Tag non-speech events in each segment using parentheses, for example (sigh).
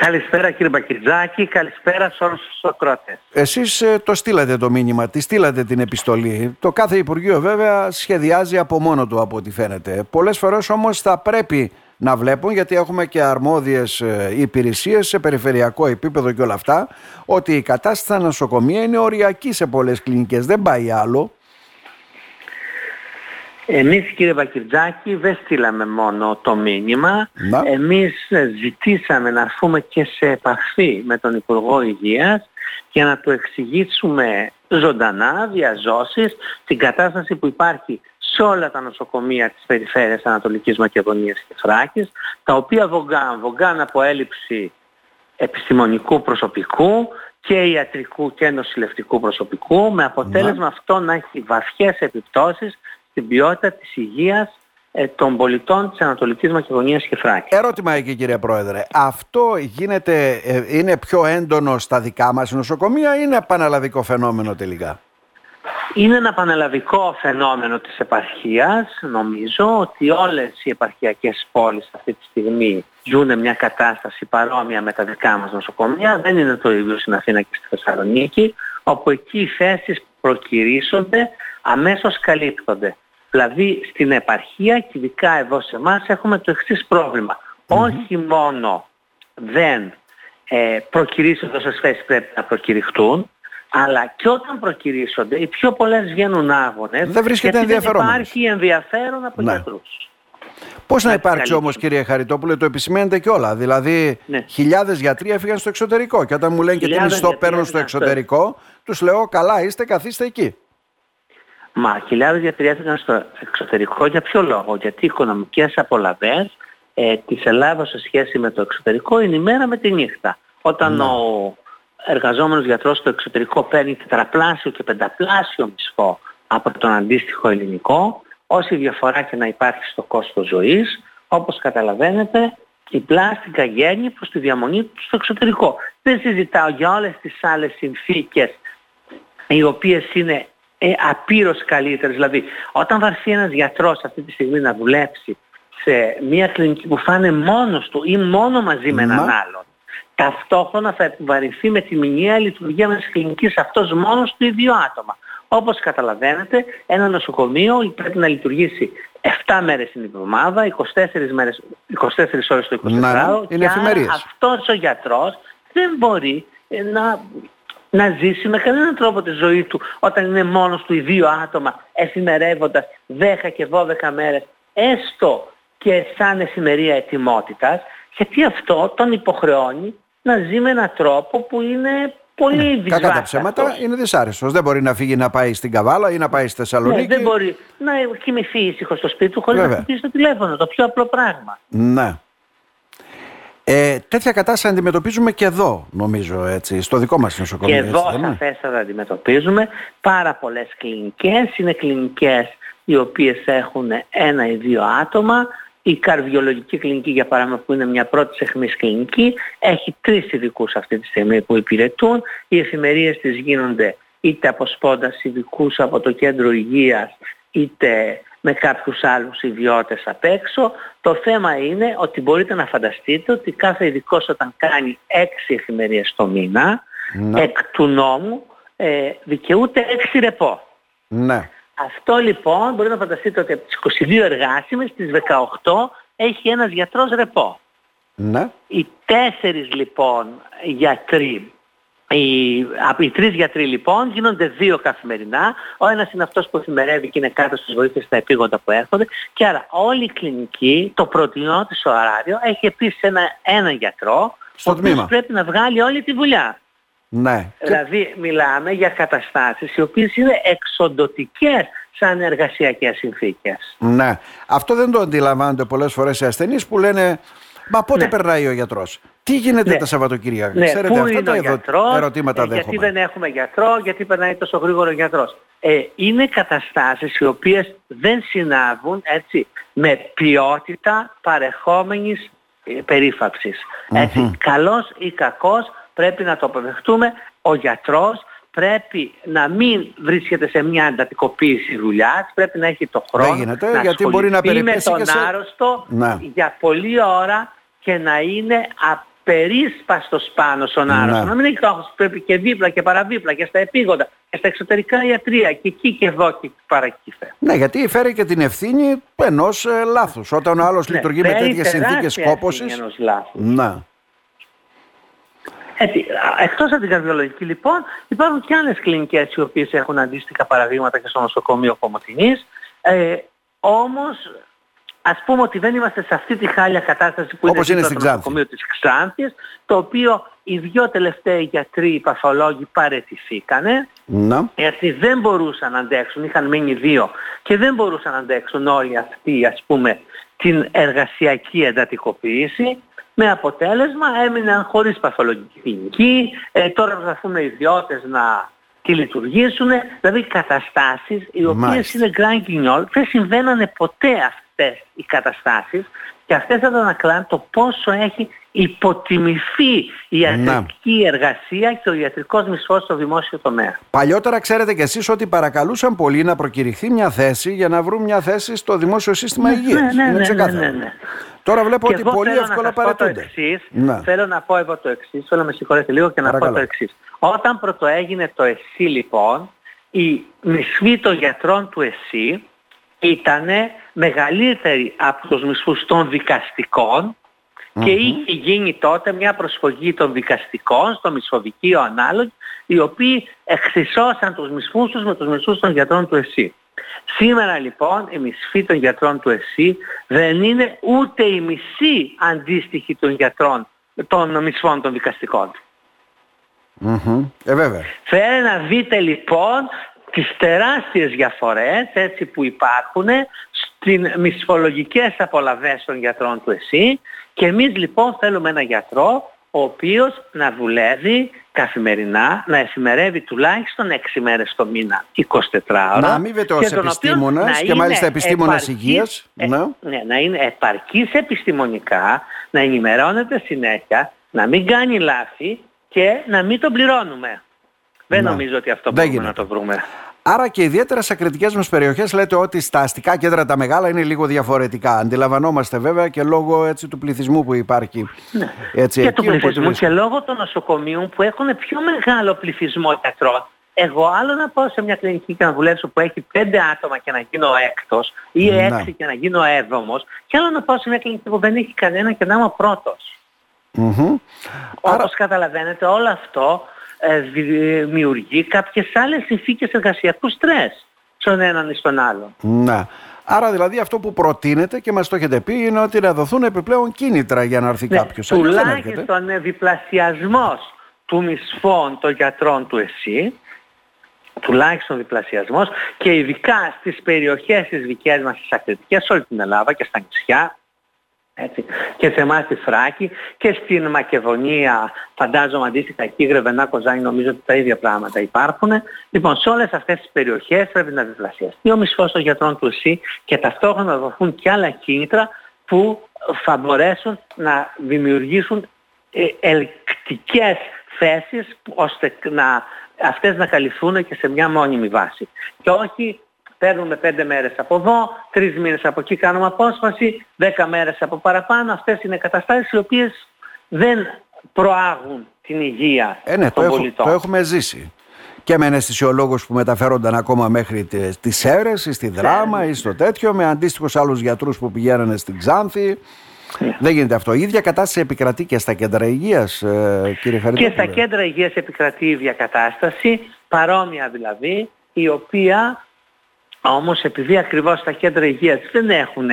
Καλησπέρα κύριε Μπακυρτζάκη, καλησπέρα σε όλους τους ακροατές. Εσείς ε, το στείλατε το μήνυμα, τη στείλατε την επιστολή. Το κάθε Υπουργείο βέβαια σχεδιάζει από μόνο του από ό,τι φαίνεται. Πολλές φορές όμως θα πρέπει να βλέπουν γιατί έχουμε και αρμόδιες ε, υπηρεσίες σε περιφερειακό επίπεδο και όλα αυτά ότι η κατάσταση στα νοσοκομεία είναι οριακή σε πολλές κλινικές, δεν πάει άλλο. Εμείς κύριε Μπακυρτζάκη δεν στείλαμε μόνο το μήνυμα. Να. Εμείς ζητήσαμε να έρθουμε και σε επαφή με τον Υπουργό Υγείας για να του εξηγήσουμε ζωντανά, διαζώσεις, την κατάσταση που υπάρχει σε όλα τα νοσοκομεία της περιφέρειας Ανατολικής Μακεδονίας και Θράκης, τα οποία βογκάν, βογκάν από έλλειψη επιστημονικού προσωπικού και ιατρικού και νοσηλευτικού προσωπικού, με αποτέλεσμα αυτό να έχει βαθιές επιπτώσεις στην ποιότητα της υγείας ε, των πολιτών της Ανατολικής Μακεδονίας και Θράκης. Ερώτημα εκεί κύριε Πρόεδρε. Αυτό γίνεται, ε, είναι πιο έντονο στα δικά μας νοσοκομεία ή είναι επαναλαβικό φαινόμενο τελικά; Είναι ένα πανελλαδικό φαινόμενο της επαρχίας. Νομίζω ότι όλες οι επαρχιακές πόλεις αυτή τη στιγμή ζουν μια κατάσταση παρόμοια με τα δικά μας νοσοκομεία. Δεν είναι το ίδιο στην Αθήνα και στη Θεσσαλονίκη, όπου εκεί οι θέσεις που προκυρήσονται αμέσως καλύπτονται. Δηλαδή στην επαρχία και ειδικά εδώ σε εμάς έχουμε το εξής πρόβλημα. Όχι μόνο δεν ε, προκυρήσονται όσες θέσεις πρέπει να προκηρυχτούν, αλλά και όταν προκυρήσονται οι πιο πολλές βγαίνουν άγονες Δεν βρίσκεται γιατί δεν ενδιαφερόμενος. υπάρχει ενδιαφέρον από Ναι. γιατρούς. Πώς να Να υπάρξει καλύπτουν. όμως, κύριε Χαριτόπουλε, το επισημαίνετε κιόλα. Δηλαδή, Ναι. χιλιάδες γιατροί έφυγαν στο εξωτερικό. Και όταν μου λένε και τι Χιλιάδες μισθό γιατροί παίρνουν στο έφυγαν στο- εξωτερικό, τους λέω: Καλά, είστε, καθίστε εκεί. Μα χιλιάδες γιατροί έφυγαν στο εξωτερικό για ποιο λόγο; Γιατί οι οικονομικές απολαβές ε, της Ελλάδας σε σχέση με το εξωτερικό είναι η μέρα με τη νύχτα. Όταν Ναι. ο εργαζόμενος γιατρός στο εξωτερικό παίρνει τετραπλάσιο και πενταπλάσιο μισθό από τον αντίστοιχο ελληνικό, όση διαφορά και να υπάρχει στο κόστος ζωής, όπως καταλαβαίνετε, η πλάστικα γέννη προς τη διαμονή του στο εξωτερικό. Δεν συζητάω για όλες τις άλλες συνθήκες οι οποίες είναι ε, απείρως καλύτερες. Δηλαδή, όταν βαρθεί ένας γιατρός αυτή τη στιγμή να δουλέψει σε μια κλινική που φάνε μόνος του ή μόνο μαζί με έναν Μα. άλλον, ταυτόχρονα θα επιβαρυνθεί με τη μηνιαία λειτουργία μιας κλινικής αυτός μόνος του ή δύο άτομα. Όπως καταλαβαίνετε, ένα νοσοκομείο πρέπει να λειτουργήσει 7 μέρες την εβδομάδα, 24, μέρες, 24 ώρες το 24 Ναι, ωρο είναι και άρα εφημερίες. αυτός ο γιατρός δεν μπορεί ε, να, να ζήσει με κανέναν τρόπο τη ζωή του όταν είναι μόνος του οι δύο άτομα εφημερεύοντας 10 και 12 μέρες έστω και σαν εφημερία ετοιμότητας γιατί αυτό τον υποχρεώνει να ζει με έναν τρόπο που είναι πολύ Ναι, Κακά τα δυσβάστατος. ψέματα είναι δυσάρεστος. Δεν μπορεί να φύγει να πάει στην Καβάλα ή να πάει στη Ναι, Θεσσαλονίκη. δεν μπορεί να κοιμηθεί ήσυχος στο σπίτι του χωρίς Βέβαια. να χτυπήσει το τηλέφωνο. Το πιο απλό πράγμα. Ναι. Ε, τέτοια κατάσταση αντιμετωπίζουμε και εδώ, νομίζω, έτσι, στο δικό μας νοσοκομείο. Και έτσι, εδώ δεν είναι; σαφέστατα αντιμετωπίζουμε πάρα πολλές κλινικές. Είναι κλινικές οι οποίες έχουν ένα ή δύο άτομα. Η καρδιολογική κλινική για παράδειγμα που είναι μια πρώτη εχμής κλινική έχει τρεις ειδικούς αυτή τη στιγμή που υπηρετούν. Οι εφημερίες της γίνονται είτε από σπόντας ειδικούς από το κέντρο υγείας είτε με κάποιους άλλους ιδιώτες απ' έξω. Το θέμα είναι ότι μπορείτε να φανταστείτε ότι κάθε ειδικός όταν κάνει έξι εφημερίες το μήνα Ναι. εκ του νόμου ε, δικαιούται έξι ρεπό. Ναι. Αυτό λοιπόν μπορεί να φανταστείτε ότι από τις 22 εργάσιμες, στις 18 έχει ένας γιατρός ρεπό. Ναι. Οι τέσσερις λοιπόν γιατροί, οι, από οι τρεις γιατροί λοιπόν γίνονται δύο καθημερινά. Ο ένας είναι αυτός που εφημερεύει και είναι κάτω στις βοήθειες στα επίγοντα που έρχονται. Και άρα όλη η κλινική, το πρωινό της ωράριο, έχει επίσης ένα, ένα γιατρό, Στο ο οποίος τμήμα. πρέπει να βγάλει όλη τη δουλειά. Ναι. Και- Δηλαδή μιλάμε για καταστάσεις οι οποίες είναι εξοντοτικές σαν εργασιακές συνθήκες. Ναι. Αυτό δεν το αντιλαμβάνονται πολλές φορές οι ασθενείς που λένε Μα πότε Ναι. περνάει ο γιατρός; Τι γίνεται Ναι. τα Σαββατοκύριακα; Ναι, Ξέρετε, πού αυτά είναι τα ο εδώ- γιατρός, ερωτήματα ε, γιατί δέχομαι. δεν έχουμε γιατρό, γιατί περνάει τόσο γρήγορο ο γιατρός. Ε, είναι καταστάσεις οι οποίες δεν συνάδουν έτσι, με ποιότητα παρεχόμενης ε, περίφαψης. Έτσι, καλός ή κακός πρέπει να το αποδεχτούμε. Ο γιατρός πρέπει να μην βρίσκεται σε μια εντατικοποίηση δουλειάς, πρέπει να έχει το χρόνο γίνεται, να γιατί μπορεί να ασχοληθεί με περιπέσει τον και σε- άρρωστο Ναι. για πολλή ώρα και να είναι περίσπαστος πάνω στον άρρωστο. Να μην έχει το πρέπει και δίπλα και παραδίπλα και στα επίγοντα και στα εξωτερικά ιατρία και εκεί και εδώ και παρά εκεί Ναι, γιατί φέρει και την ευθύνη ενός ε, λάθους. Όταν ο άλλος ναι, λειτουργεί με τέτοιες συνθήκες κόπωσης. Ναι. Έτσι, εκτός από την καρδιολογική λοιπόν υπάρχουν και άλλες κλινικές οι οποίες έχουν αντίστοιχα παραδείγματα και στο νοσοκομείο Κομωτινής. Ε, όμως ας πούμε ότι δεν είμαστε σε αυτή τη χάλια κατάσταση που Όπως είναι, είναι στο νοσοκομείο της Ξάνθης, το οποίο οι δυο τελευταίοι γιατροί, οι παθολόγοι παρετηθήκανε, να. γιατί δεν μπορούσαν να αντέξουν, είχαν μείνει δύο και δεν μπορούσαν να αντέξουν όλοι αυτοί ας πούμε την εργασιακή εντατικοποίηση. Με αποτέλεσμα έμειναν χωρίς παθολογική κλινική, ε, τώρα προσπαθούν οι ιδιώτες να τη λειτουργήσουν, δηλαδή καταστάσεις οι οποίες είναι grand δεν συμβαίνανε ποτέ αυτές οι καταστάσεις και αυτές θα ανακλάνε το πόσο έχει υποτιμηθεί η ιατρική εργασία και ο ιατρικός μισθός στο δημόσιο τομέα. Παλιότερα ξέρετε κι εσείς ότι παρακαλούσαν πολύ να προκηρυχθεί μια θέση για να βρουν μια θέση στο δημόσιο σύστημα ναι, υγείας. Ναι, ναι, ναι, ναι, ναι, Τώρα βλέπω ότι πολύ εύκολα παρατούνται. Ναι. Θέλω να πω εδώ το εξής, θέλω να με συγχωρείτε λίγο και να πω το εξής. Όταν πρωτοέγινε το ΕΣΥ λοιπόν, η μισθή των γιατρών του ΕΣΥ ήταν μεγαλύτερη από τους μισθούς των δικαστικών και είχε γίνει τότε μια προσφογή των δικαστικών στο μισθοδικείο ανάλογο οι οποίοι εξισώσαν τους μισθούς τους με τους μισθούς των γιατρών του ΕΣΥ. Σήμερα λοιπόν η μισθή των γιατρών του ΕΣΥ δεν είναι ούτε η μισή αντίστοιχη των γιατρών των μισθών των δικαστικών. Mm-hmm. Ε, βέβαια. Φέρε να δείτε λοιπόν τις τεράστιες διαφορές έτσι που υπάρχουν στις μισθολογικές απολαβές των γιατρών του ΕΣΥ και εμείς λοιπόν θέλουμε ένα γιατρό ο οποίος να δουλεύει καθημερινά, να εφημερεύει τουλάχιστον 6 μέρες το μήνα, 24 ώρα. Να αμείβεται ως επιστήμονας και μάλιστα επιστήμονας υγείας. Ε, ναι. ναι, να είναι επαρκής επιστημονικά, να ενημερώνεται συνέχεια, να μην κάνει λάθη και να μην τον πληρώνουμε. Δεν νομίζω ότι αυτό μπορούμε να το βρούμε. Άρα και ιδιαίτερα σε ακριτικέ μας περιοχές λέτε ότι στα αστικά κέντρα τα μεγάλα είναι λίγο διαφορετικά. Αντιλαμβανόμαστε βέβαια και λόγω έτσι, του πληθυσμού που υπάρχει. Ναι. Έτσι, και του πληθυσμού και λόγω των νοσοκομείων που έχουν πιο μεγάλο πληθυσμό γιατρών. Εγώ άλλο να πάω σε μια κλινική και να δουλέψω που έχει πέντε άτομα και να γίνω έκτος ή ναι. έξι και να γίνω έβδομος και άλλο να πάω σε μια κλινική που δεν έχει κανένα και να είμαι ο πρώτος. Mm-hmm. Όπως Άρα... καταλαβαίνετε όλο αυτό ε, δημιουργεί κάποιες άλλες συνθήκες εργασιακούς στρες στον έναν ή στον άλλο. Να. Άρα δηλαδή αυτό που προτείνετε και μας το έχετε πει είναι ότι να δοθούν επιπλέον κίνητρα για να έρθει ναι, κάποιος. Τουλάχιστον διπλασιασμός του μισθών των γιατρών του ΕΣΥ, τουλάχιστον διπλασιασμός και ειδικά στις περιοχές τις δικές μας τις ακριτικές, όλη την Ελλάδα και στα νησιά, έτσι. Και σε εμάς στη Φράκη και στην Μακεδονία φαντάζομαι αντίστοιχα εκεί Γρεβενά Κοζάνη νομίζω ότι τα ίδια πράγματα υπάρχουν. Λοιπόν σε όλες αυτές τις περιοχές πρέπει να διπλασιαστεί ο μισθός των γιατρών του ΕΣΥ και ταυτόχρονα να δοθούν και άλλα κίνητρα που θα μπορέσουν να δημιουργήσουν ε, ελκτικές θέσεις ώστε να, αυτές να καλυφθούν και σε μια μόνιμη βάση. Και όχι παίρνουμε πέντε μέρες από εδώ, τρεις μήνες από εκεί κάνουμε απόσπαση, δέκα μέρες από παραπάνω. Αυτές είναι καταστάσεις οι οποίες δεν προάγουν την υγεία ε, ναι, των το πολιτών. το έχουμε ζήσει. Και με αναισθησιολόγους που μεταφέρονταν ακόμα μέχρι τις αίρες ή στη δράμα ή στο τέτοιο, με αντίστοιχους άλλους γιατρούς που πηγαίνανε στην Ξάνθη. Ναι. Δεν γίνεται αυτό. Η ίδια κατάσταση επικρατεί και στα κέντρα υγείας, ε, κύριε Χαριτόπουλε. Και στα κέντρα υγείας επικρατεί η ίδια κατάσταση, παρόμοια δηλαδή, η οποία όμως επειδή ακριβώς τα κέντρα υγείας δεν έχουν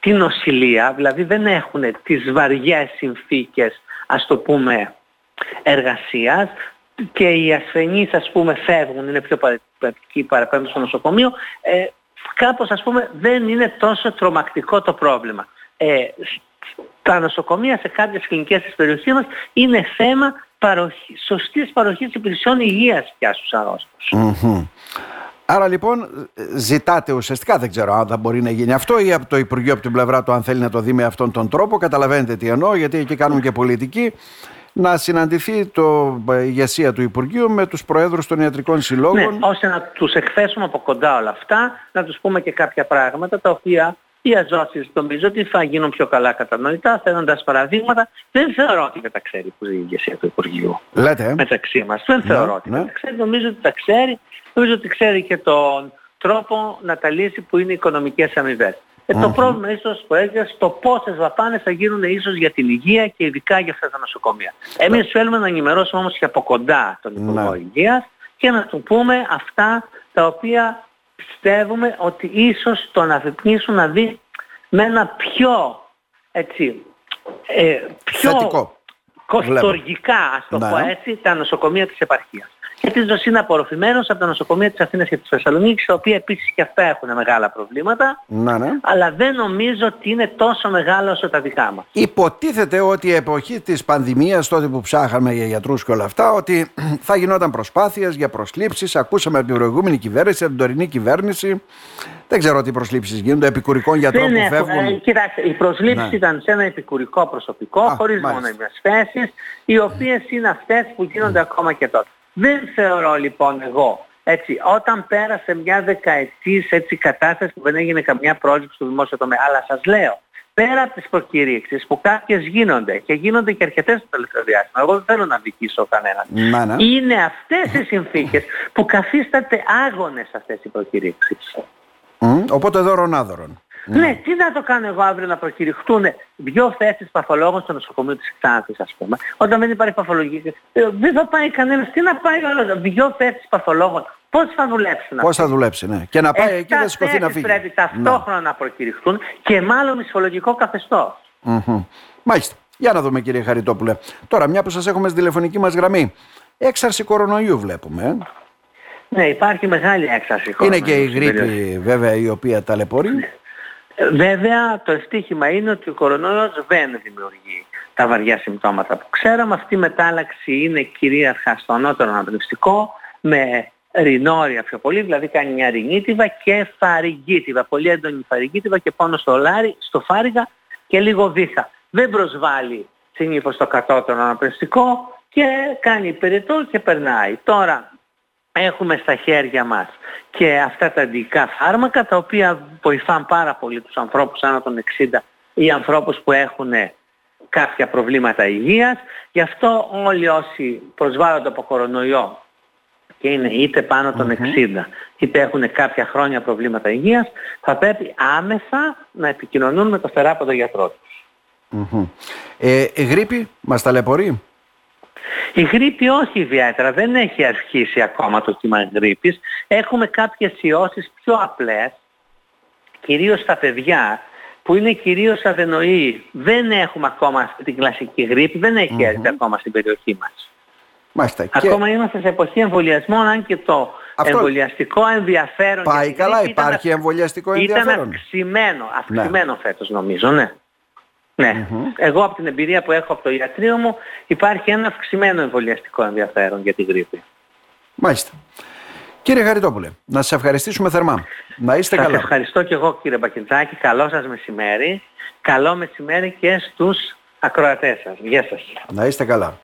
την νοσηλεία, δηλαδή δεν έχουν τις βαριές συνθήκες, ας το πούμε, εργασίας και οι ασθενείς ας πούμε φεύγουν, είναι πιο παραπέμπτικοι παραπέμπτουν στο νοσοκομείο, ε, κάπως ας πούμε δεν είναι τόσο τρομακτικό το πρόβλημα. Ε, τα νοσοκομεία σε κάποιες κλινικές της περιοχής μας είναι θέμα παροχή, σωστής παροχής υπηρεσιών υγείας πια στους αρρώστους. Άρα λοιπόν ζητάτε ουσιαστικά, δεν ξέρω αν θα μπορεί να γίνει αυτό ή από το Υπουργείο από την πλευρά του αν θέλει να το δει με αυτόν τον τρόπο. Καταλαβαίνετε τι εννοώ γιατί εκεί κάνουν και πολιτική. Να συναντηθεί το η ηγεσία του Υπουργείου με τους Προέδρους των Ιατρικών Συλλόγων. Ναι, ώστε να τους εκθέσουμε από κοντά όλα αυτά, να τους πούμε και κάποια πράγματα τα οποία οι αζώσεις νομίζω ότι θα γίνουν πιο καλά κατανοητά, θέλοντας παραδείγματα. Δεν θεωρώ ότι δεν τα ξέρει που η ηγεσία του Υπουργείου. Λέτε. ε. Μεταξύ μας. Δεν Ναι, θεωρώ ότι ναι. δεν τα ξέρει. Νομίζω ότι τα ξέρει. Νομίζω ότι ξέρει και τον τρόπο να τα λύσει που είναι οι οικονομικές αμοιβές. Ε, το Μμμ. πρόβλημα ίσως που έγινε στο πόσες δαπάνες θα γίνουν ίσως για την υγεία και ειδικά για αυτά τα νοσοκομεία. Εμείς θέλουμε να ενημερώσουμε όμως και από κοντά τον Υπουργό Ναι. Υγείας και να του πούμε αυτά τα οποία πιστεύουμε ότι ίσως τον αφυπνίσουν να δει με ένα πιο έτσι, ε, πιο Θετικό. κοστοργικά, ας το Ναι. πω έτσι, τα νοσοκομεία της επαρχίας. Γιατί ζω είναι απορροφημένος από τα νοσοκομεία της Αθήνας και της Θεσσαλονίκης, τα οποία επίσης και αυτά έχουν μεγάλα προβλήματα, Να, ναι. αλλά δεν νομίζω ότι είναι τόσο μεγάλα όσο τα δικά μας. Υποτίθεται ότι η εποχή της πανδημίας, τότε που ψάχαμε για γιατρούς και όλα αυτά, ότι (clears throat) θα γινόταν προσπάθειες για προσλήψεις. Ακούσαμε από την προηγούμενη κυβέρνηση, από την τωρινή κυβέρνηση. Δεν ξέρω τι προσλήψεις γίνονται, επικουρικών γιατρών Δεν που έχω, φεύγουν. ε, κοιτάξτε, οι προσλήψεις Ναι. ήταν σε ένα επικουρικό προσωπικό, Α, χωρίς μάλιστα. μόνιμες θέσεις, οι οποίες είναι αυτές που γίνονται ακόμα και τότε. Δεν θεωρώ λοιπόν εγώ, έτσι, όταν πέρασε μια δεκαετής έτσι κατάσταση που δεν έγινε καμιά πρόσληψη στο δημόσιο τομέα, αλλά σας λέω, πέρα από τις προκηρύξεις που κάποιες γίνονται και γίνονται και αρκετές στο τελευταίο διάστημα, εγώ δεν θέλω να δικήσω κανέναν, Να, ναι. είναι αυτές οι συνθήκες που καθίσταται άγονες αυτές οι προκηρύξεις. Μμ, Οπότε δώρον άδωρον. Ναι, τι να το κάνω εγώ αύριο να προκηρυχτούν δύο θέσεις παθολόγων στο νοσοκομείο της Ξάνθης ας πούμε. Όταν δεν υπάρχει παθολογική. ε, Δεν θα πάει κανένας. Τι να πάει όλο. Δύο θέσεις παθολόγων. Πώς θα δουλέψουν Πώς θα δουλέψει, ναι. Και να πάει εκεί Εφτά να σηκωθεί να θέσεις φύγει. πρέπει ταυτόχρονα να προκηρυχτούν και μάλλον μισθολογικό καθεστώς. Μμμ. Μάλιστα. Για να δούμε κύριε Χαριτόπουλε. Τώρα μια που σας έχουμε στη τηλεφωνική μας γραμμή. Έξαρση κορονοϊού βλέπουμε. ε. Ναι, υπάρχει μεγάλη έξαρση Είναι και η κορονοϊού στην περιοχή. γρήπη βέβαια η οποία ταλαιπωρεί. Ε, Βέβαια το ευτύχημα είναι ότι ο κορονοϊός δεν δημιουργεί τα βαριά συμπτώματα που ξέραμε. Αυτή η μετάλλαξη είναι κυρίαρχα στο ανώτερο αναπνευστικό με ρινόρια πιο πολύ, δηλαδή κάνει μια ρινίτιβα και φαρυγγίτιβα, πολύ έντονη φαρυγγίτιβα και πάνω στο λάρι, στο φάρυγα και λίγο βήχα. Δεν προσβάλλει συνήθως το κατώτερο αναπνευστικό και κάνει υπηρετό και περνάει. Τώρα έχουμε στα χέρια μας και αυτά τα αντικά φάρμακα τα οποία βοηθάν πάρα πολύ τους ανθρώπους άνω των 60 ή ανθρώπους που έχουν κάποια προβλήματα υγείας. Γι' αυτό όλοι όσοι προσβάλλονται από κορονοϊό και είναι είτε πάνω των 60 είτε έχουν κάποια χρόνια προβλήματα υγείας θα πρέπει άμεσα να επικοινωνούν με το θεράποδο γιατρό τους. Μμμ. Ε, η γρήπη μας ταλαιπωρεί; Η γρήπη όχι ιδιαίτερα, δεν έχει αρχίσει ακόμα το κύμα γρήπης. Έχουμε κάποιες ιώσεις πιο απλές, κυρίως στα παιδιά, που είναι κυρίως αδενοή. Δεν έχουμε ακόμα αυτή την κλασική γρήπη, δεν έχει έρθει ακόμα στην περιοχή μας. Μάλιστα. Ακόμα είμαστε σε εποχή εμβολιασμών, αν και το Αυτό- εμβολιαστικό ενδιαφέρον για Πάει την καλά, γρήπη ήταν υπάρχει εμβολιαστικό ήταν ενδιαφέρον. αυξημένο, αυξημένο φέτος νομίζω, ναι. Ναι. Εγώ από την εμπειρία που έχω από το ιατρείο μου υπάρχει ένα αυξημένο εμβολιαστικό ενδιαφέρον για τη γρήπη. Μάλιστα. Κύριε Χαριτόπουλε, να σας ευχαριστήσουμε θερμά. Να είστε Σας καλά. ευχαριστώ και εγώ κύριε Μπακεντζάκη. Καλό σας μεσημέρι. Καλό μεσημέρι και στους ακροατές σας. Γεια σας. Να είστε καλά.